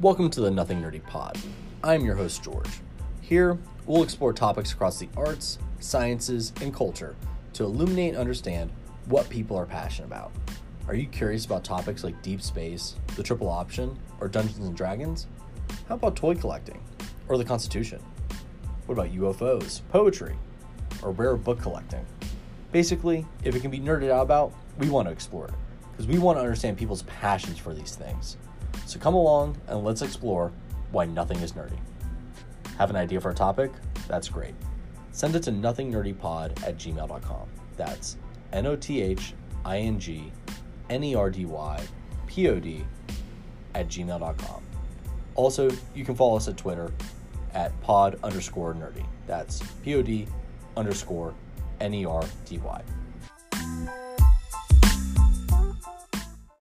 Welcome to the Nothing Nerdy Pod. I'm your host, George. Here, we'll explore topics across the arts, sciences, and culture to illuminate and understand what people are passionate about. Are you curious about topics like deep space, the triple option, or Dungeons and Dragons? How about toy collecting, or the Constitution? What about UFOs, poetry, or rare book collecting? Basically, if it can be nerded out about, we want to explore it because we want to understand people's passions for these things. So come along and let's explore why nothing is nerdy. Have an idea for a topic? That's great. Send it to nothingnerdypod at gmail.com. That's N O T H I N G N E R D Y P O D at gmail.com. Also, you can follow us at Twitter at pod underscore nerdy. That's P O D underscore N E R D Y.